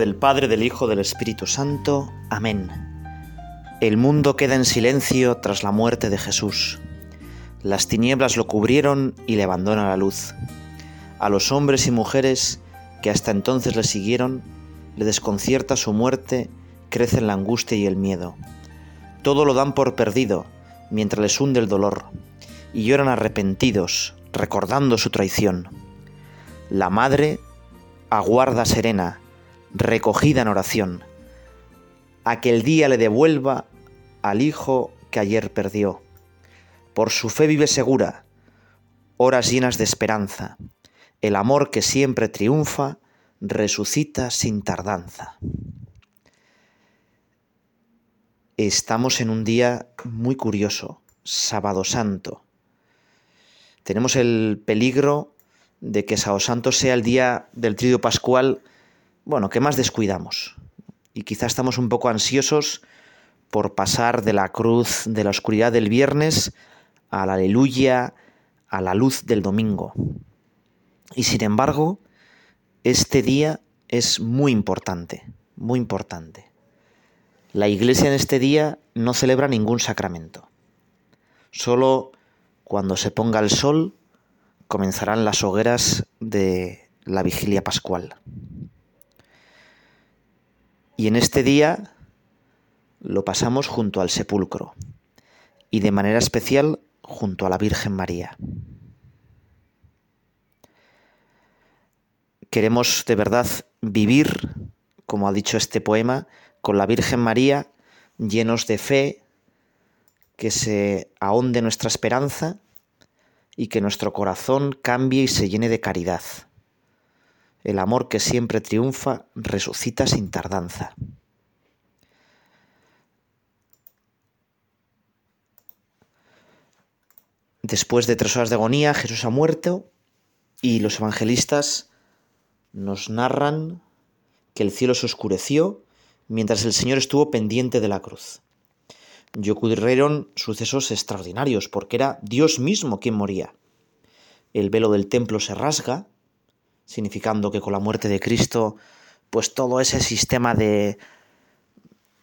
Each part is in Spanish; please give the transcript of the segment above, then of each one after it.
del Padre, del Hijo, del Espíritu Santo. Amén. El mundo queda en silencio tras la muerte de Jesús. Las tinieblas lo cubrieron y le abandona la luz. A los hombres y mujeres que hasta entonces le siguieron, le desconcierta su muerte, crecen la angustia y el miedo. Todo lo dan por perdido, mientras les hunde el dolor, y lloran arrepentidos, recordando su traición. La madre aguarda serena, recogida en oración, a que el día le devuelva al hijo que ayer perdió. Por su fe vive segura, horas llenas de esperanza, el amor que siempre triunfa, resucita sin tardanza. Estamos en un día muy curioso, sábado santo. Tenemos el peligro de que Sao Santo sea el día del trío pascual, bueno, que más descuidamos. Y quizá estamos un poco ansiosos por pasar de la cruz de la oscuridad del viernes a la aleluya, a la luz del domingo. Y sin embargo, este día es muy importante, muy importante. La iglesia en este día no celebra ningún sacramento. Solo cuando se ponga el sol comenzarán las hogueras de la vigilia pascual. Y en este día lo pasamos junto al sepulcro y de manera especial junto a la Virgen María. Queremos de verdad vivir, como ha dicho este poema, con la Virgen María, llenos de fe, que se ahonde nuestra esperanza y que nuestro corazón cambie y se llene de caridad. El amor que siempre triunfa resucita sin tardanza. Después de tres horas de agonía, Jesús ha muerto y los evangelistas nos narran que el cielo se oscureció mientras el Señor estuvo pendiente de la cruz y ocurrieron sucesos extraordinarios, porque era Dios mismo quien moría. El velo del templo se rasga, significando que con la muerte de Cristo, pues todo ese sistema de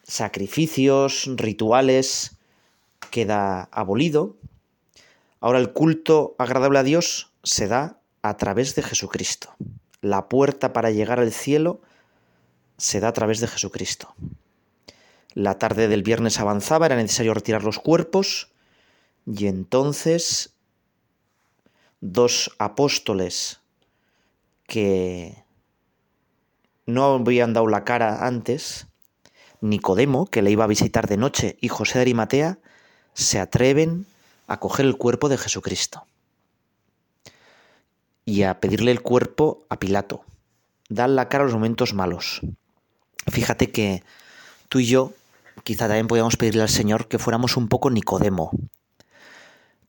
sacrificios, rituales, queda abolido. Ahora el culto agradable a Dios se da a través de Jesucristo. La puerta para llegar al cielo se da a través de Jesucristo. La tarde del viernes avanzaba, era necesario retirar los cuerpos y entonces dos apóstoles que no habían dado la cara antes, Nicodemo, que le iba a visitar de noche, y José de Arimatea, se atreven a coger el cuerpo de Jesucristo y a pedirle el cuerpo a Pilato. Dan la cara a los momentos malos. Fíjate que tú y yo quizá también podíamos pedirle al Señor que fuéramos un poco Nicodemo.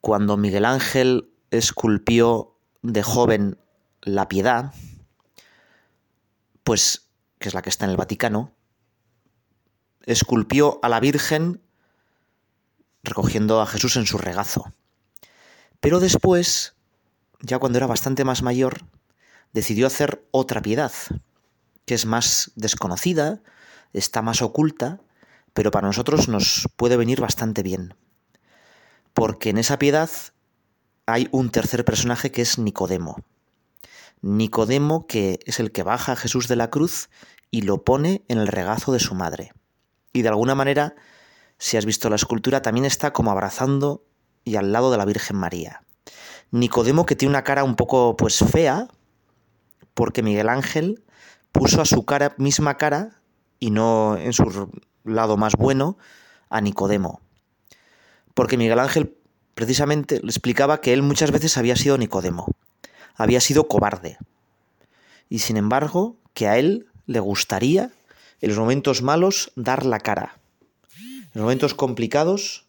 Cuando Miguel Ángel esculpió de joven la piedad, pues, que es la que está en el Vaticano, esculpió a la Virgen recogiendo a Jesús en su regazo. Pero después, ya cuando era bastante más mayor, decidió hacer otra piedad, que es más desconocida, está más oculta, pero para nosotros nos puede venir bastante bien. Porque en esa piedad hay un tercer personaje que es Nicodemo. Nicodemo que es el que baja a Jesús de la cruz y lo pone en el regazo de su madre. Y de alguna manera, si has visto la escultura, también está como abrazando y al lado de la Virgen María. Nicodemo que tiene una cara un poco pues fea, porque Miguel Ángel puso a su cara misma cara y no en su lado más bueno a Nicodemo. Porque Miguel Ángel precisamente le explicaba que él muchas veces había sido Nicodemo, había sido cobarde. Y sin embargo, que a él le gustaría en los momentos malos dar la cara. En los momentos complicados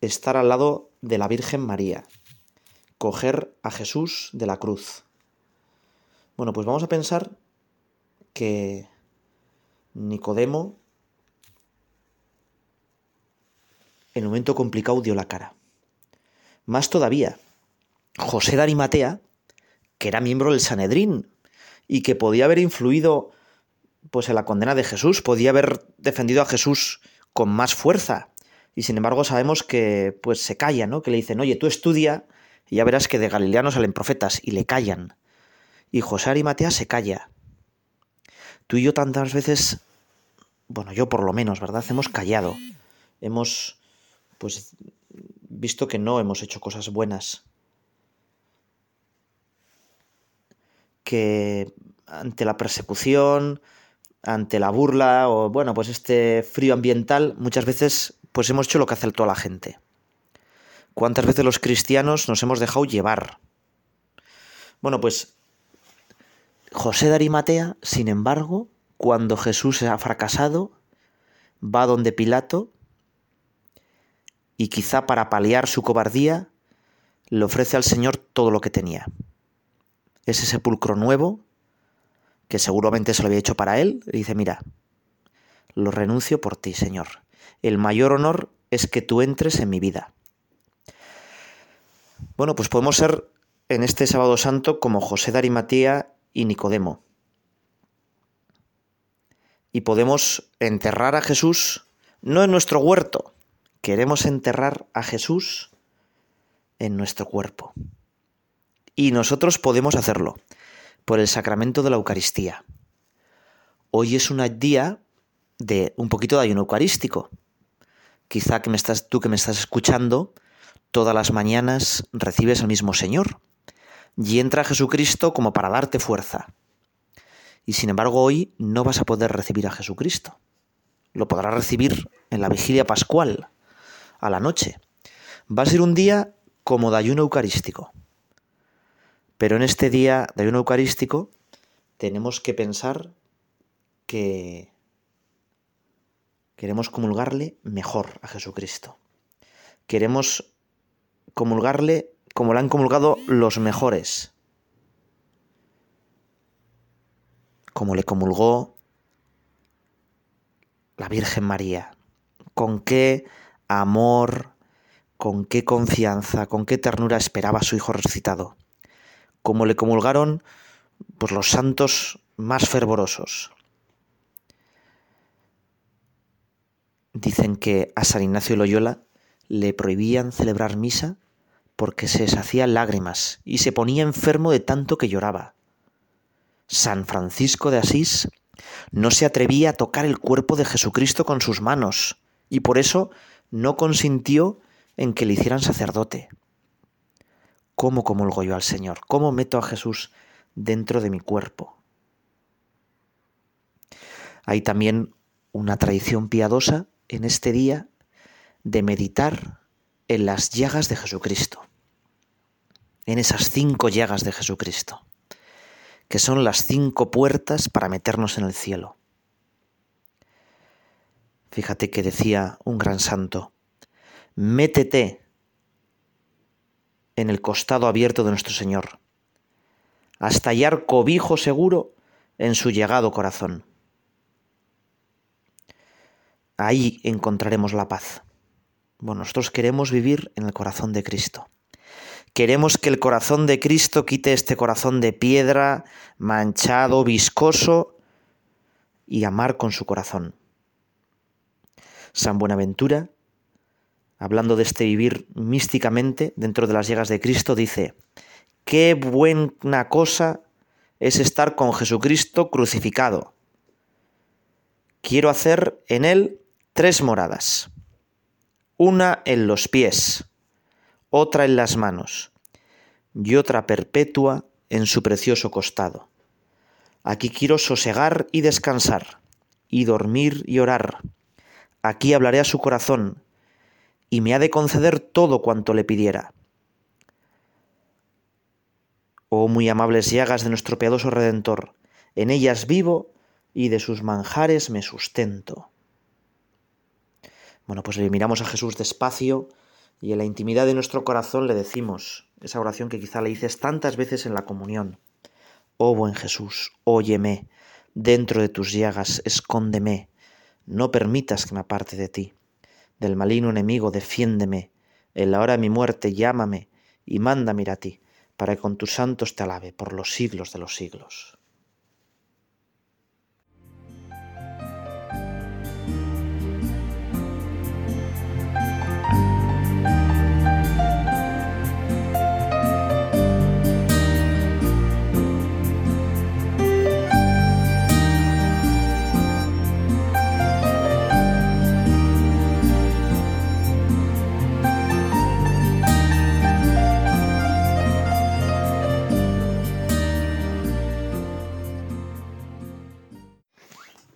estar al lado de la Virgen María, coger a Jesús de la cruz. Bueno, pues vamos a pensar que Nicodemo en un momento complicado dio la cara. Más todavía, José de Arimatea, que era miembro del Sanedrín y que podía haber influido pues en la condena de Jesús, podía haber defendido a Jesús con más fuerza. Y sin embargo sabemos que pues se calla, ¿no? Que le dicen, "Oye, tú estudia y ya verás que de Galilea no salen profetas" y le callan. Y José Arimatea se calla. Tú y yo tantas veces, bueno, yo por lo menos, ¿verdad? Hemos callado. Hemos pues visto que no hemos hecho cosas buenas. Que ante la persecución, ante la burla o bueno, pues este frío ambiental, muchas veces pues hemos hecho lo que hace toda la gente. ¿Cuántas veces los cristianos nos hemos dejado llevar? Bueno, pues José de Arimatea, sin embargo, cuando Jesús ha fracasado, va donde Pilato y quizá para paliar su cobardía, le ofrece al Señor todo lo que tenía. Ese sepulcro nuevo, que seguramente se lo había hecho para él, le dice, mira, lo renuncio por ti, Señor. El mayor honor es que tú entres en mi vida. Bueno, pues podemos ser en este sábado santo como José de Arimatea y Nicodemo. Y podemos enterrar a Jesús no en nuestro huerto, queremos enterrar a Jesús en nuestro cuerpo. Y nosotros podemos hacerlo por el sacramento de la Eucaristía. Hoy es un día de un poquito de ayuno eucarístico. Quizá que me estás, tú que me estás escuchando, todas las mañanas recibes al mismo Señor y entra Jesucristo como para darte fuerza. Y sin embargo hoy no vas a poder recibir a Jesucristo. Lo podrás recibir en la vigilia pascual, a la noche. Va a ser un día como de ayuno eucarístico. Pero en este día de ayuno eucarístico tenemos que pensar que queremos comulgarle mejor a Jesucristo. Queremos comulgarle como le han comulgado los mejores. Como le comulgó la Virgen María. Con qué amor, con qué confianza, con qué ternura esperaba a su hijo resucitado. Como le comulgaron pues los santos más fervorosos. Dicen que a San Ignacio Loyola le prohibían celebrar misa porque se deshacía lágrimas y se ponía enfermo de tanto que lloraba. San Francisco de Asís no se atrevía a tocar el cuerpo de Jesucristo con sus manos y por eso no consintió en que le hicieran sacerdote. ¿Cómo comulgo yo al Señor? ¿Cómo meto a Jesús dentro de mi cuerpo? Hay también una tradición piadosa en este día de meditar en las llagas de Jesucristo, en esas cinco llagas de Jesucristo, que son las cinco puertas para meternos en el cielo. Fíjate que decía un gran santo, métete en el costado abierto de nuestro Señor, hasta hallar cobijo seguro en su llegado corazón. Ahí encontraremos la paz. Bueno, nosotros queremos vivir en el corazón de Cristo. Queremos que el corazón de Cristo quite este corazón de piedra, manchado, viscoso, y amar con su corazón. San Buenaventura, hablando de este vivir místicamente dentro de las llegas de Cristo, dice, qué buena cosa es estar con Jesucristo crucificado. Quiero hacer en él tres moradas, una en los pies, otra en las manos y otra perpetua en su precioso costado. Aquí quiero sosegar y descansar, y dormir y orar, Aquí hablaré a su corazón, y me ha de conceder todo cuanto le pidiera. Oh muy amables llagas de nuestro piadoso Redentor, en ellas vivo y de sus manjares me sustento. Bueno, pues le miramos a Jesús despacio y en la intimidad de nuestro corazón le decimos esa oración que quizá le dices tantas veces en la comunión. Oh buen Jesús, óyeme, dentro de tus llagas escóndeme, no permitas que me aparte de ti. Del maligno enemigo defiéndeme. En la hora de mi muerte llámame y mándame a ti, para que con tus santos te alabe por los siglos de los siglos.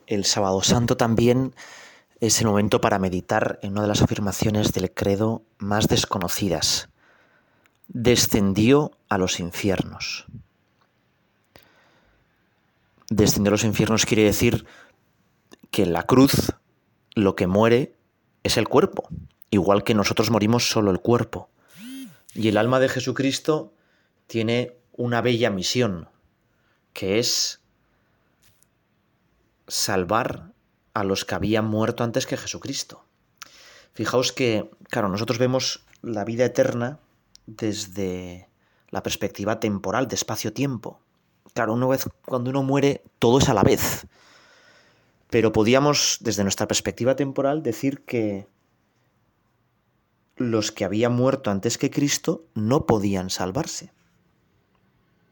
El sábado santo también es el momento para meditar en una de las afirmaciones del credo más desconocidas. Descendió a los infiernos. Descendió a los infiernos quiere decir que en la cruz lo que muere es el cuerpo, igual que nosotros morimos solo el cuerpo. Y el alma de Jesucristo tiene una bella misión, que es salvar a los que habían muerto antes que Jesucristo. Fijaos que, claro, nosotros vemos la vida eterna desde la perspectiva temporal, de espacio-tiempo. Claro, una vez cuando uno muere, todo es a la vez. Pero podíamos, desde nuestra perspectiva temporal, decir que los que habían muerto antes que Cristo no podían salvarse.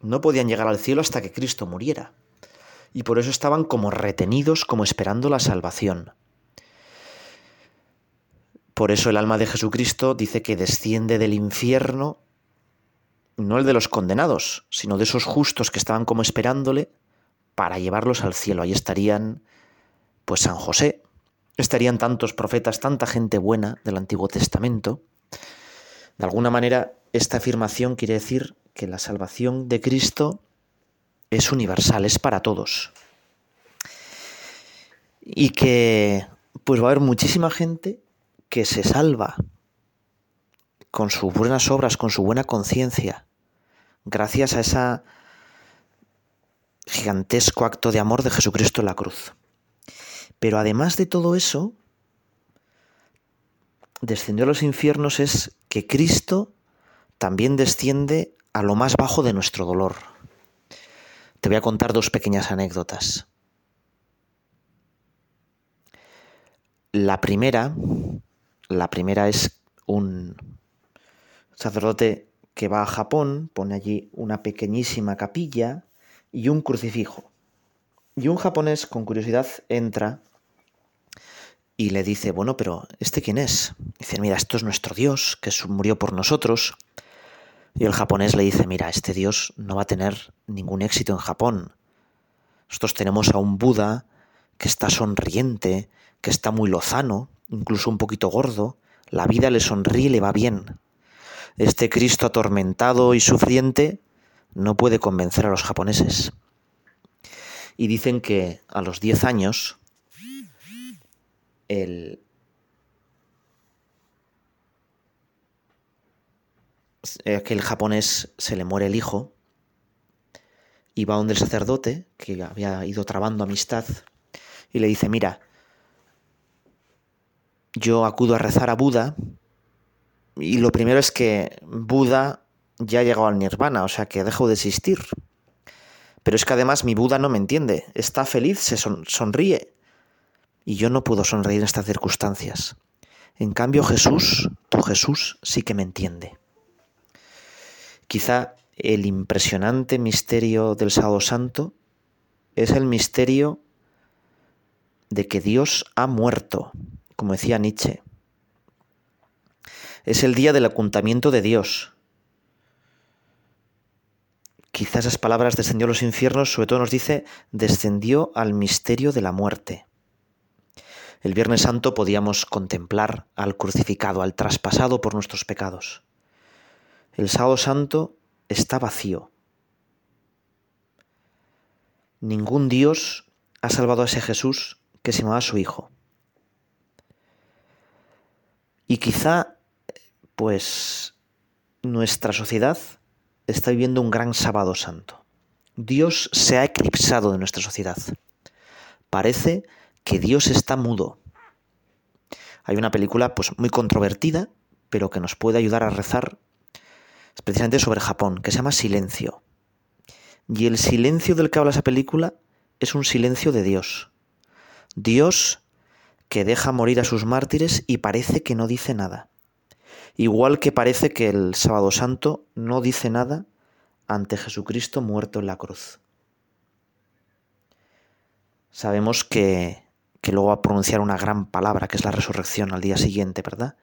No podían llegar al cielo hasta que Cristo muriera y por eso estaban como retenidos, como esperando la salvación. Por eso el alma de Jesucristo dice que desciende del infierno, no el de los condenados, sino de esos justos que estaban como esperándole para llevarlos al cielo. Ahí estarían, pues San José, estarían tantos profetas, tanta gente buena del Antiguo Testamento. De alguna manera, esta afirmación quiere decir que la salvación de Cristo es universal, es para todos. Y que pues va a haber muchísima gente que se salva con sus buenas obras, con su buena conciencia, gracias a ese gigantesco acto de amor de Jesucristo en la cruz. Pero además de todo eso, descendió a los infiernos es que Cristo también desciende a lo más bajo de nuestro dolor. Te voy a contar dos pequeñas anécdotas. La primera, la primera es un sacerdote que va a Japón, pone allí una pequeñísima capilla y un crucifijo. Y un japonés con curiosidad entra y le dice, bueno, pero ¿este quién es? Dice, mira, esto es nuestro Dios, que murió por nosotros. Y el japonés le dice, mira, este dios no va a tener ningún éxito en Japón. Nosotros tenemos a un Buda que está sonriente, que está muy lozano, incluso un poquito gordo. La vida le sonríe y le va bien. Este Cristo atormentado y sufriente no puede convencer a los japoneses. Y dicen que a los 10 años el, aquel japonés se le muere el hijo y va donde el sacerdote, que había ido trabando amistad, y le dice, mira, yo acudo a rezar a Buda y lo primero es que Buda ya ha llegado al nirvana, o sea que dejo de existir. Pero es que además mi Buda no me entiende, está feliz, se sonríe. Y yo no puedo sonreír en estas circunstancias. En cambio Jesús, tu Jesús, sí que me entiende. Quizá el impresionante misterio del Sábado Santo es el misterio de que Dios ha muerto, como decía Nietzsche. Es el día del ocultamiento de Dios. Quizás esas palabras descendió a los infiernos, sobre todo nos dice, descendió al misterio de la muerte. El Viernes Santo podíamos contemplar al crucificado, al traspasado por nuestros pecados. El sábado santo está vacío. Ningún Dios ha salvado a ese Jesús que se llamaba su Hijo. Y quizá, pues, nuestra sociedad está viviendo un gran sábado santo. Dios se ha eclipsado de nuestra sociedad. Parece que Dios está mudo. Hay una película pues muy controvertida, pero que nos puede ayudar a rezar es precisamente sobre Japón, que se llama Silencio. Y el silencio del que habla esa película es un silencio de Dios. Dios que deja morir a sus mártires y parece que no dice nada. Igual que parece que el sábado santo no dice nada ante Jesucristo muerto en la cruz. Sabemos que, que luego va a pronunciar una gran palabra, que es la resurrección al día siguiente, ¿verdad?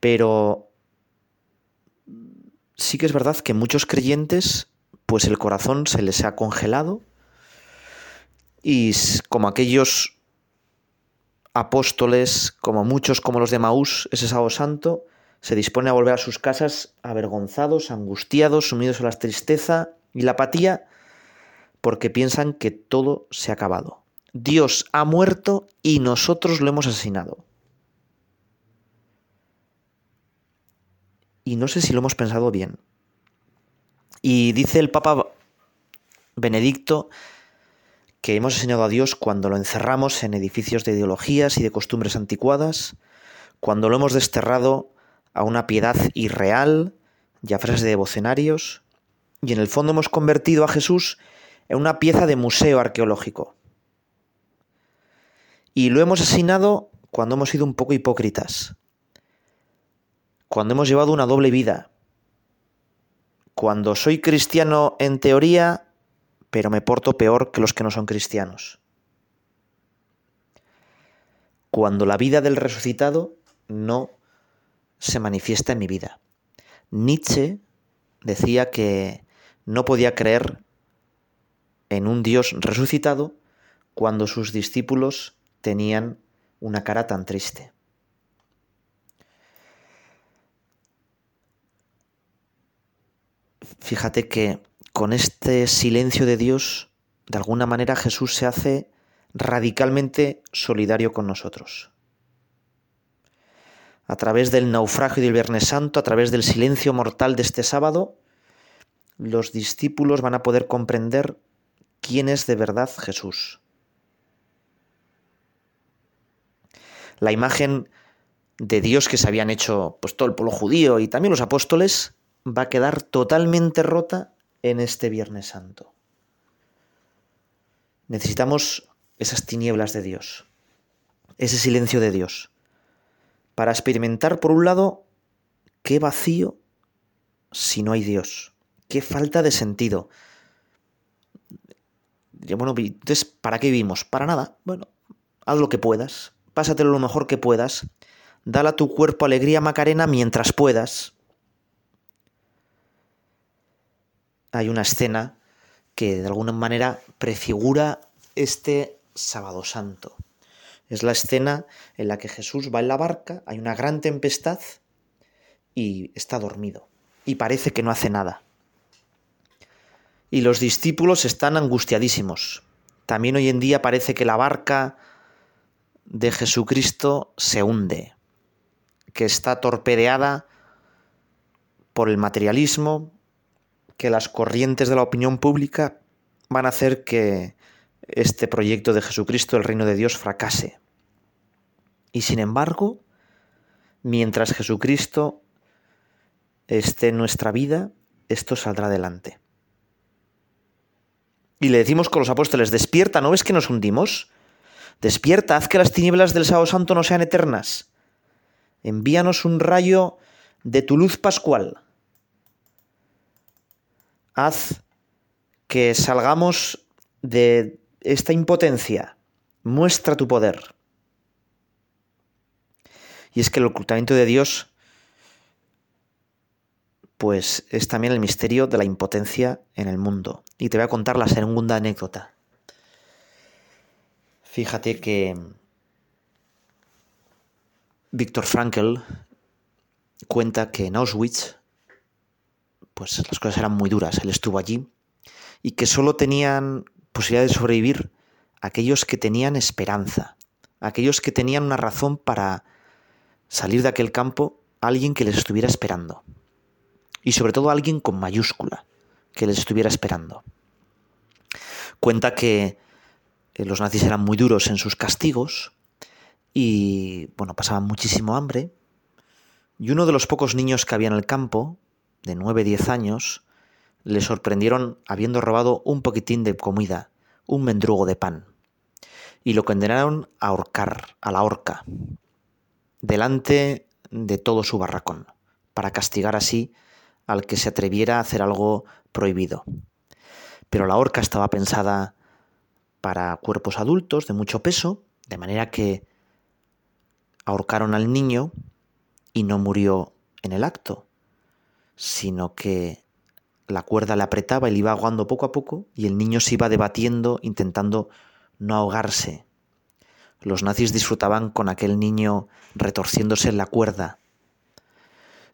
Pero sí que es verdad que muchos creyentes, pues el corazón se les ha congelado y como aquellos apóstoles, como muchos como los de Maús, ese sábado santo, se dispone a volver a sus casas avergonzados, angustiados, sumidos en la tristeza y la apatía, porque piensan que todo se ha acabado. Dios ha muerto y nosotros lo hemos asesinado. Y no sé si lo hemos pensado bien. Y dice el Papa Benedicto que hemos enseñado a Dios cuando lo encerramos en edificios de ideologías y de costumbres anticuadas, cuando lo hemos desterrado a una piedad irreal y a frases de devocionarios, y en el fondo hemos convertido a Jesús en una pieza de museo arqueológico. Y lo hemos asesinado cuando hemos sido un poco hipócritas, cuando hemos llevado una doble vida, cuando soy cristiano en teoría pero me porto peor que los que no son cristianos. Cuando la vida del resucitado no se manifiesta en mi vida. Nietzsche decía que no podía creer en un Dios resucitado cuando sus discípulos tenían una cara tan triste. Fíjate que con este silencio de Dios, de alguna manera Jesús se hace radicalmente solidario con nosotros. A través del naufragio del Viernes Santo, a través del silencio mortal de este sábado, los discípulos van a poder comprender quién es de verdad Jesús. La imagen de Dios que se habían hecho pues, todo el pueblo judío y también los apóstoles va a quedar totalmente rota en este Viernes Santo. Necesitamos esas tinieblas de Dios, ese silencio de Dios, para experimentar, por un lado, qué vacío si no hay Dios, qué falta de sentido. Bueno, entonces, ¿para qué vivimos? Para nada. Bueno, haz lo que puedas, pásatelo lo mejor que puedas, dale a tu cuerpo alegría Macarena mientras puedas, hay una escena que de alguna manera prefigura este sábado santo. Es la escena en la que Jesús va en la barca, hay una gran tempestad y está dormido. Y parece que no hace nada. Y los discípulos están angustiadísimos. También hoy en día parece que la barca de Jesucristo se hunde, que está torpedeada por el materialismo, que las corrientes de la opinión pública van a hacer que este proyecto de Jesucristo, el reino de Dios, fracase. Y sin embargo, mientras Jesucristo esté en nuestra vida, esto saldrá adelante. Y le decimos con los apóstoles, despierta, ¿no ves que nos hundimos? Despierta, haz que las tinieblas del sábado santo no sean eternas. Envíanos un rayo de tu luz pascual haz que salgamos de esta impotencia, muestra tu poder. Y es que el ocultamiento de Dios, pues es también el misterio de la impotencia en el mundo. Y te voy a contar la segunda anécdota. Fíjate que Víctor Frankl cuenta que en Auschwitz pues las cosas eran muy duras. Él estuvo allí y que solo tenían posibilidad de sobrevivir aquellos que tenían esperanza, aquellos que tenían una razón para salir de aquel campo, alguien que les estuviera esperando. Y sobre todo alguien con mayúscula, que les estuviera esperando. Cuenta que eh, los nazis eran muy duros en sus castigos y, bueno, pasaban muchísimo hambre. Y uno de los pocos niños que había en el campo, de 9-10 años, le sorprendieron habiendo robado un poquitín de comida, un mendrugo de pan, y lo condenaron a ahorcar, a la horca, delante de todo su barracón, para castigar así al que se atreviera a hacer algo prohibido. Pero la horca estaba pensada para cuerpos adultos de mucho peso, de manera que ahorcaron al niño y no murió en el acto, sino que la cuerda le apretaba y le iba aguando poco a poco y el niño se iba debatiendo intentando no ahogarse. Los nazis disfrutaban con aquel niño retorciéndose en la cuerda.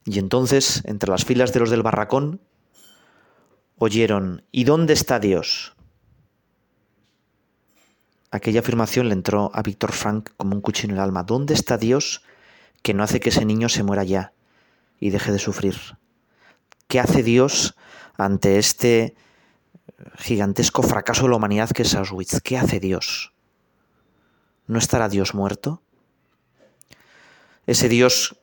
Y entonces, entre las filas de los del barracón, oyeron ¿Y dónde está Dios? Aquella afirmación le entró a Víctor Frank como un cuchillo en el alma. ¿Dónde está Dios que no hace que ese niño se muera ya y deje de sufrir? ¿Qué hace Dios ante este gigantesco fracaso de la humanidad que es Auschwitz? ¿Qué hace Dios? ¿No estará Dios muerto? Ese Dios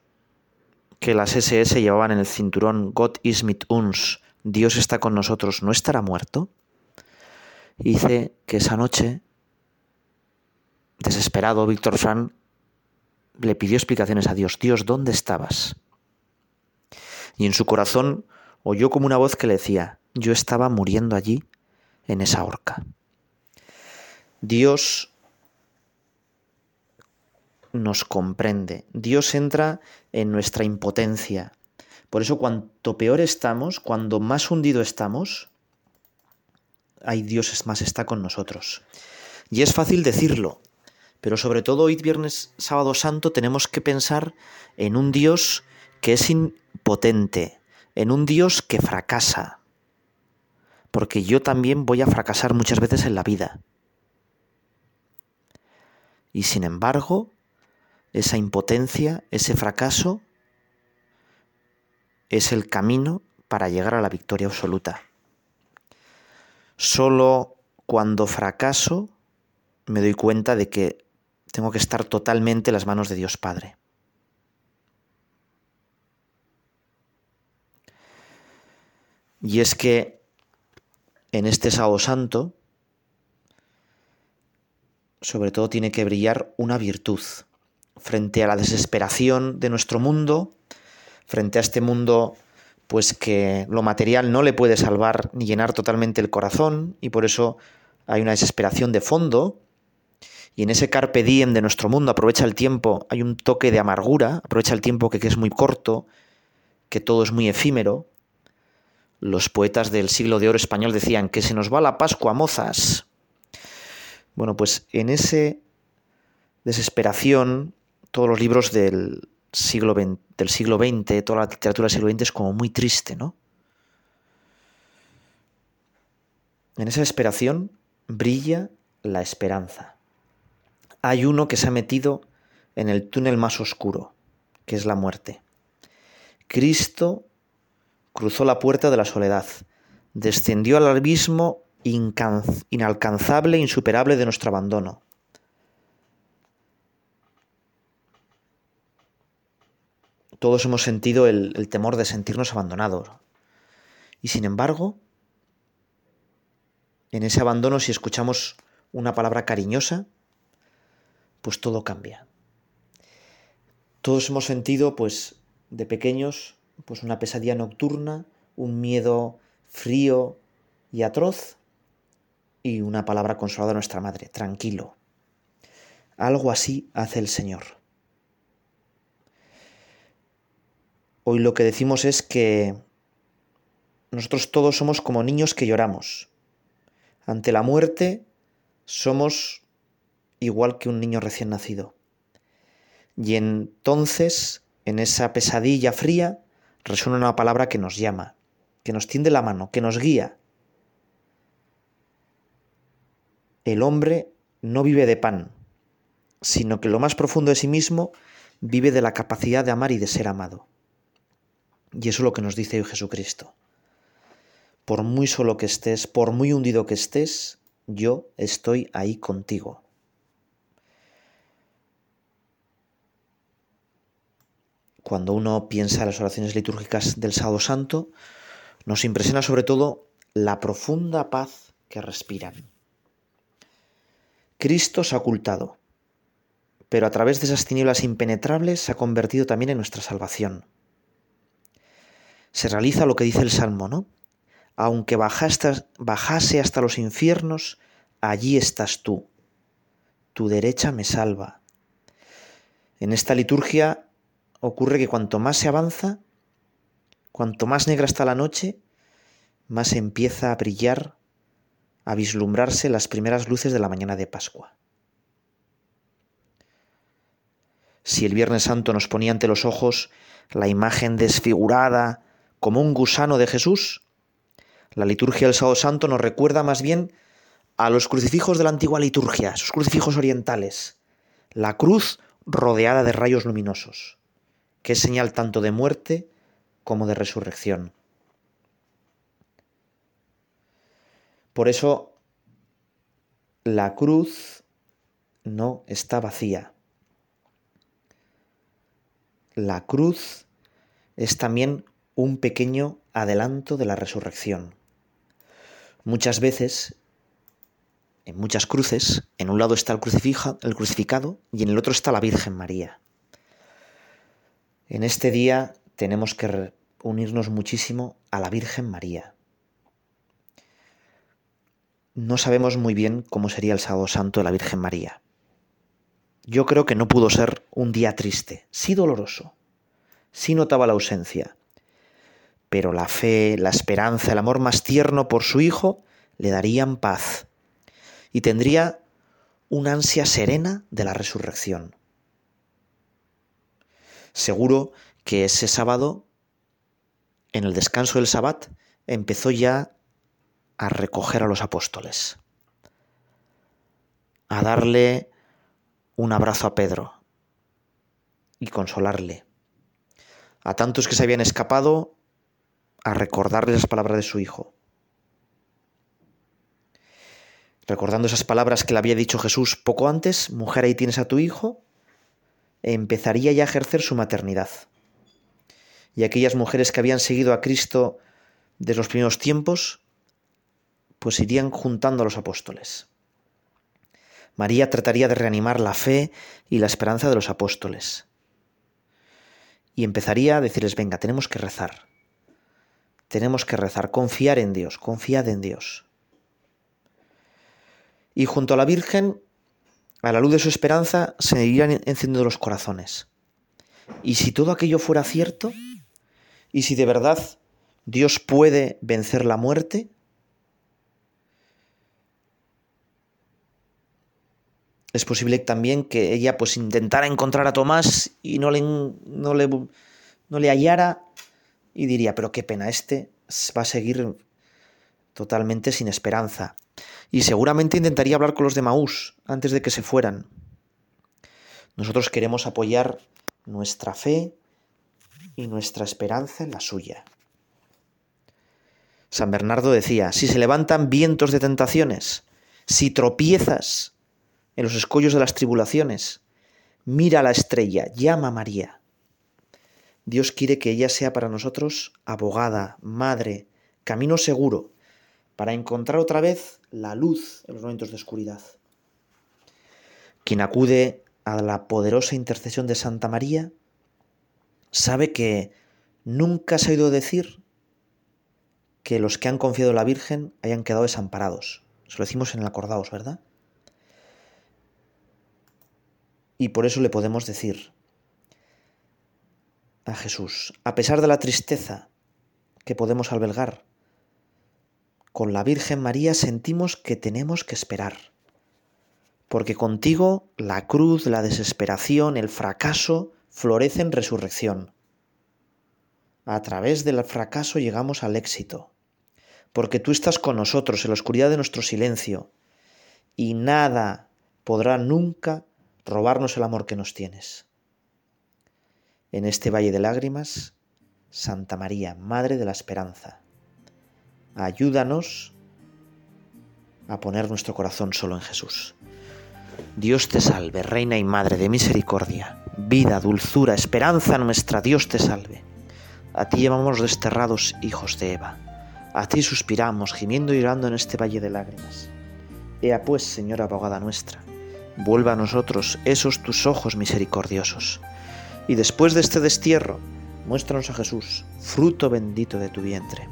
que las SS llevaban en el cinturón Gott ist mit uns, Dios está con nosotros, ¿no estará muerto? Y dice que esa noche, desesperado, Víctor Frank le pidió explicaciones a Dios. Dios, ¿dónde estabas? Y en su corazón oyó como una voz que le decía, yo estaba muriendo allí, en esa horca. Dios nos comprende. Dios entra en nuestra impotencia. Por eso cuanto peor estamos, cuando más hundido estamos, hay Dios más está con nosotros. Y es fácil decirlo, pero sobre todo hoy viernes, sábado santo, tenemos que pensar en un Dios que es impotente, en un Dios que fracasa. Porque yo también voy a fracasar muchas veces en la vida. Y sin embargo, esa impotencia, ese fracaso, es el camino para llegar a la victoria absoluta. Solo cuando fracaso me doy cuenta de que tengo que estar totalmente en las manos de Dios Padre. Y es que en este sábado santo, sobre todo tiene que brillar una virtud, frente a la desesperación de nuestro mundo, frente a este mundo pues que lo material no le puede salvar ni llenar totalmente el corazón y por eso hay una desesperación de fondo y en ese carpe diem de nuestro mundo aprovecha el tiempo, hay un toque de amargura, aprovecha el tiempo que, que es muy corto, que todo es muy efímero. Los poetas del siglo de oro español decían que se nos va la Pascua, mozas. Bueno, pues en ese desesperación todos los libros del siglo, XX, del siglo XX, toda la literatura del siglo XX es como muy triste, ¿no? En esa desesperación brilla la esperanza. Hay uno que se ha metido en el túnel más oscuro, que es la muerte. Cristo cruzó la puerta de la soledad, descendió al abismo inalcanzable, insuperable de nuestro abandono. Todos hemos sentido el, temor de sentirnos abandonados. Y sin embargo, en ese abandono, si escuchamos una palabra cariñosa, pues todo cambia. Todos hemos sentido, pues, de pequeños, pues una pesadilla nocturna, un miedo frío y atroz, y una palabra consolada de nuestra madre, tranquilo. Algo así hace el Señor. Hoy lo que decimos es que nosotros todos somos como niños que lloramos. Ante la muerte somos igual que un niño recién nacido. Y entonces, en esa pesadilla fría, resuena una palabra que nos llama, que nos tiende la mano, que nos guía. El hombre no vive de pan, sino que lo más profundo de sí mismo vive de la capacidad de amar y de ser amado. Y eso es lo que nos dice hoy Jesucristo. Por muy solo que estés, por muy hundido que estés, yo estoy ahí contigo. Cuando uno piensa en las oraciones litúrgicas del Sábado Santo, nos impresiona sobre todo la profunda paz que respiran. Cristo se ha ocultado, pero a través de esas tinieblas impenetrables se ha convertido también en nuestra salvación. Se realiza lo que dice el Salmo, ¿no? Aunque bajase hasta los infiernos, allí estás tú. Tu derecha me salva. En esta liturgia ocurre que cuanto más se avanza, cuanto más negra está la noche, más empieza a brillar, a vislumbrarse las primeras luces de la mañana de Pascua. Si el Viernes Santo nos ponía ante los ojos la imagen desfigurada como un gusano de Jesús, la liturgia del Sábado Santo nos recuerda más bien a los crucifijos de la antigua liturgia, esos crucifijos orientales, la cruz rodeada de rayos luminosos que es señal tanto de muerte como de resurrección. Por eso la cruz no está vacía. La cruz es también un pequeño adelanto de la resurrección. Muchas veces, en muchas cruces, en un lado está el, el crucificado y en el otro está la Virgen María. En este día tenemos que unirnos muchísimo a la Virgen María. No sabemos muy bien cómo sería el sábado santo de la Virgen María. Yo creo que no pudo ser un día triste, sí doloroso, sí notaba la ausencia, pero la fe, la esperanza, el amor más tierno por su Hijo le darían paz y tendría una ansia serena de la resurrección. Seguro que ese sábado, en el descanso del sabbat, empezó ya a recoger a los apóstoles, a darle un abrazo a Pedro y consolarle. A tantos que se habían escapado, a recordarles las palabras de su hijo. Recordando esas palabras que le había dicho Jesús poco antes, mujer ahí tienes a tu hijo, empezaría ya a ejercer su maternidad. Y aquellas mujeres que habían seguido a Cristo desde los primeros tiempos, pues irían juntando a los apóstoles. María trataría de reanimar la fe y la esperanza de los apóstoles. Y empezaría a decirles, venga, tenemos que rezar. Tenemos que rezar, confiar en Dios, confiad en Dios. Y junto a la Virgen a la luz de su esperanza se irían encendiendo los corazones. Y si todo aquello fuera cierto, y si de verdad Dios puede vencer la muerte, es posible también que ella pues intentara encontrar a Tomás y no le, no le, no le hallara y diría, pero qué pena, este va a seguir totalmente sin esperanza y seguramente intentaría hablar con los de Maús antes de que se fueran. Nosotros queremos apoyar nuestra fe y nuestra esperanza en la suya. San Bernardo decía, si se levantan vientos de tentaciones, si tropiezas en los escollos de las tribulaciones, mira a la estrella, llama a María. Dios quiere que ella sea para nosotros abogada, madre, camino seguro, para encontrar otra vez la luz en los momentos de oscuridad. Quien acude a la poderosa intercesión de Santa María sabe que nunca se ha oído decir que los que han confiado en la Virgen hayan quedado desamparados. Se lo decimos en el acordaos, ¿verdad? Y por eso le podemos decir a Jesús, a pesar de la tristeza que podemos albergar, con la Virgen María sentimos que tenemos que esperar, porque contigo la cruz, la desesperación, el fracaso florecen resurrección. A través del fracaso llegamos al éxito, porque tú estás con nosotros en la oscuridad de nuestro silencio, y nada podrá nunca robarnos el amor que nos tienes. En este valle de lágrimas, Santa María, Madre de la Esperanza, ayúdanos a poner nuestro corazón solo en Jesús. Dios te salve, Reina y Madre de Misericordia Vida, dulzura, esperanza nuestra, Dios te salve. A ti llamamos desterrados hijos de Eva. A ti suspiramos, gimiendo y llorando en este valle de lágrimas. Ea pues, Señora abogada nuestra, vuelva a nosotros esos tus ojos misericordiosos. Y después de este destierro, muéstranos a Jesús, fruto bendito de tu vientre.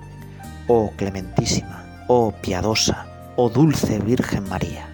Oh clementísima, oh piadosa, oh dulce Virgen María.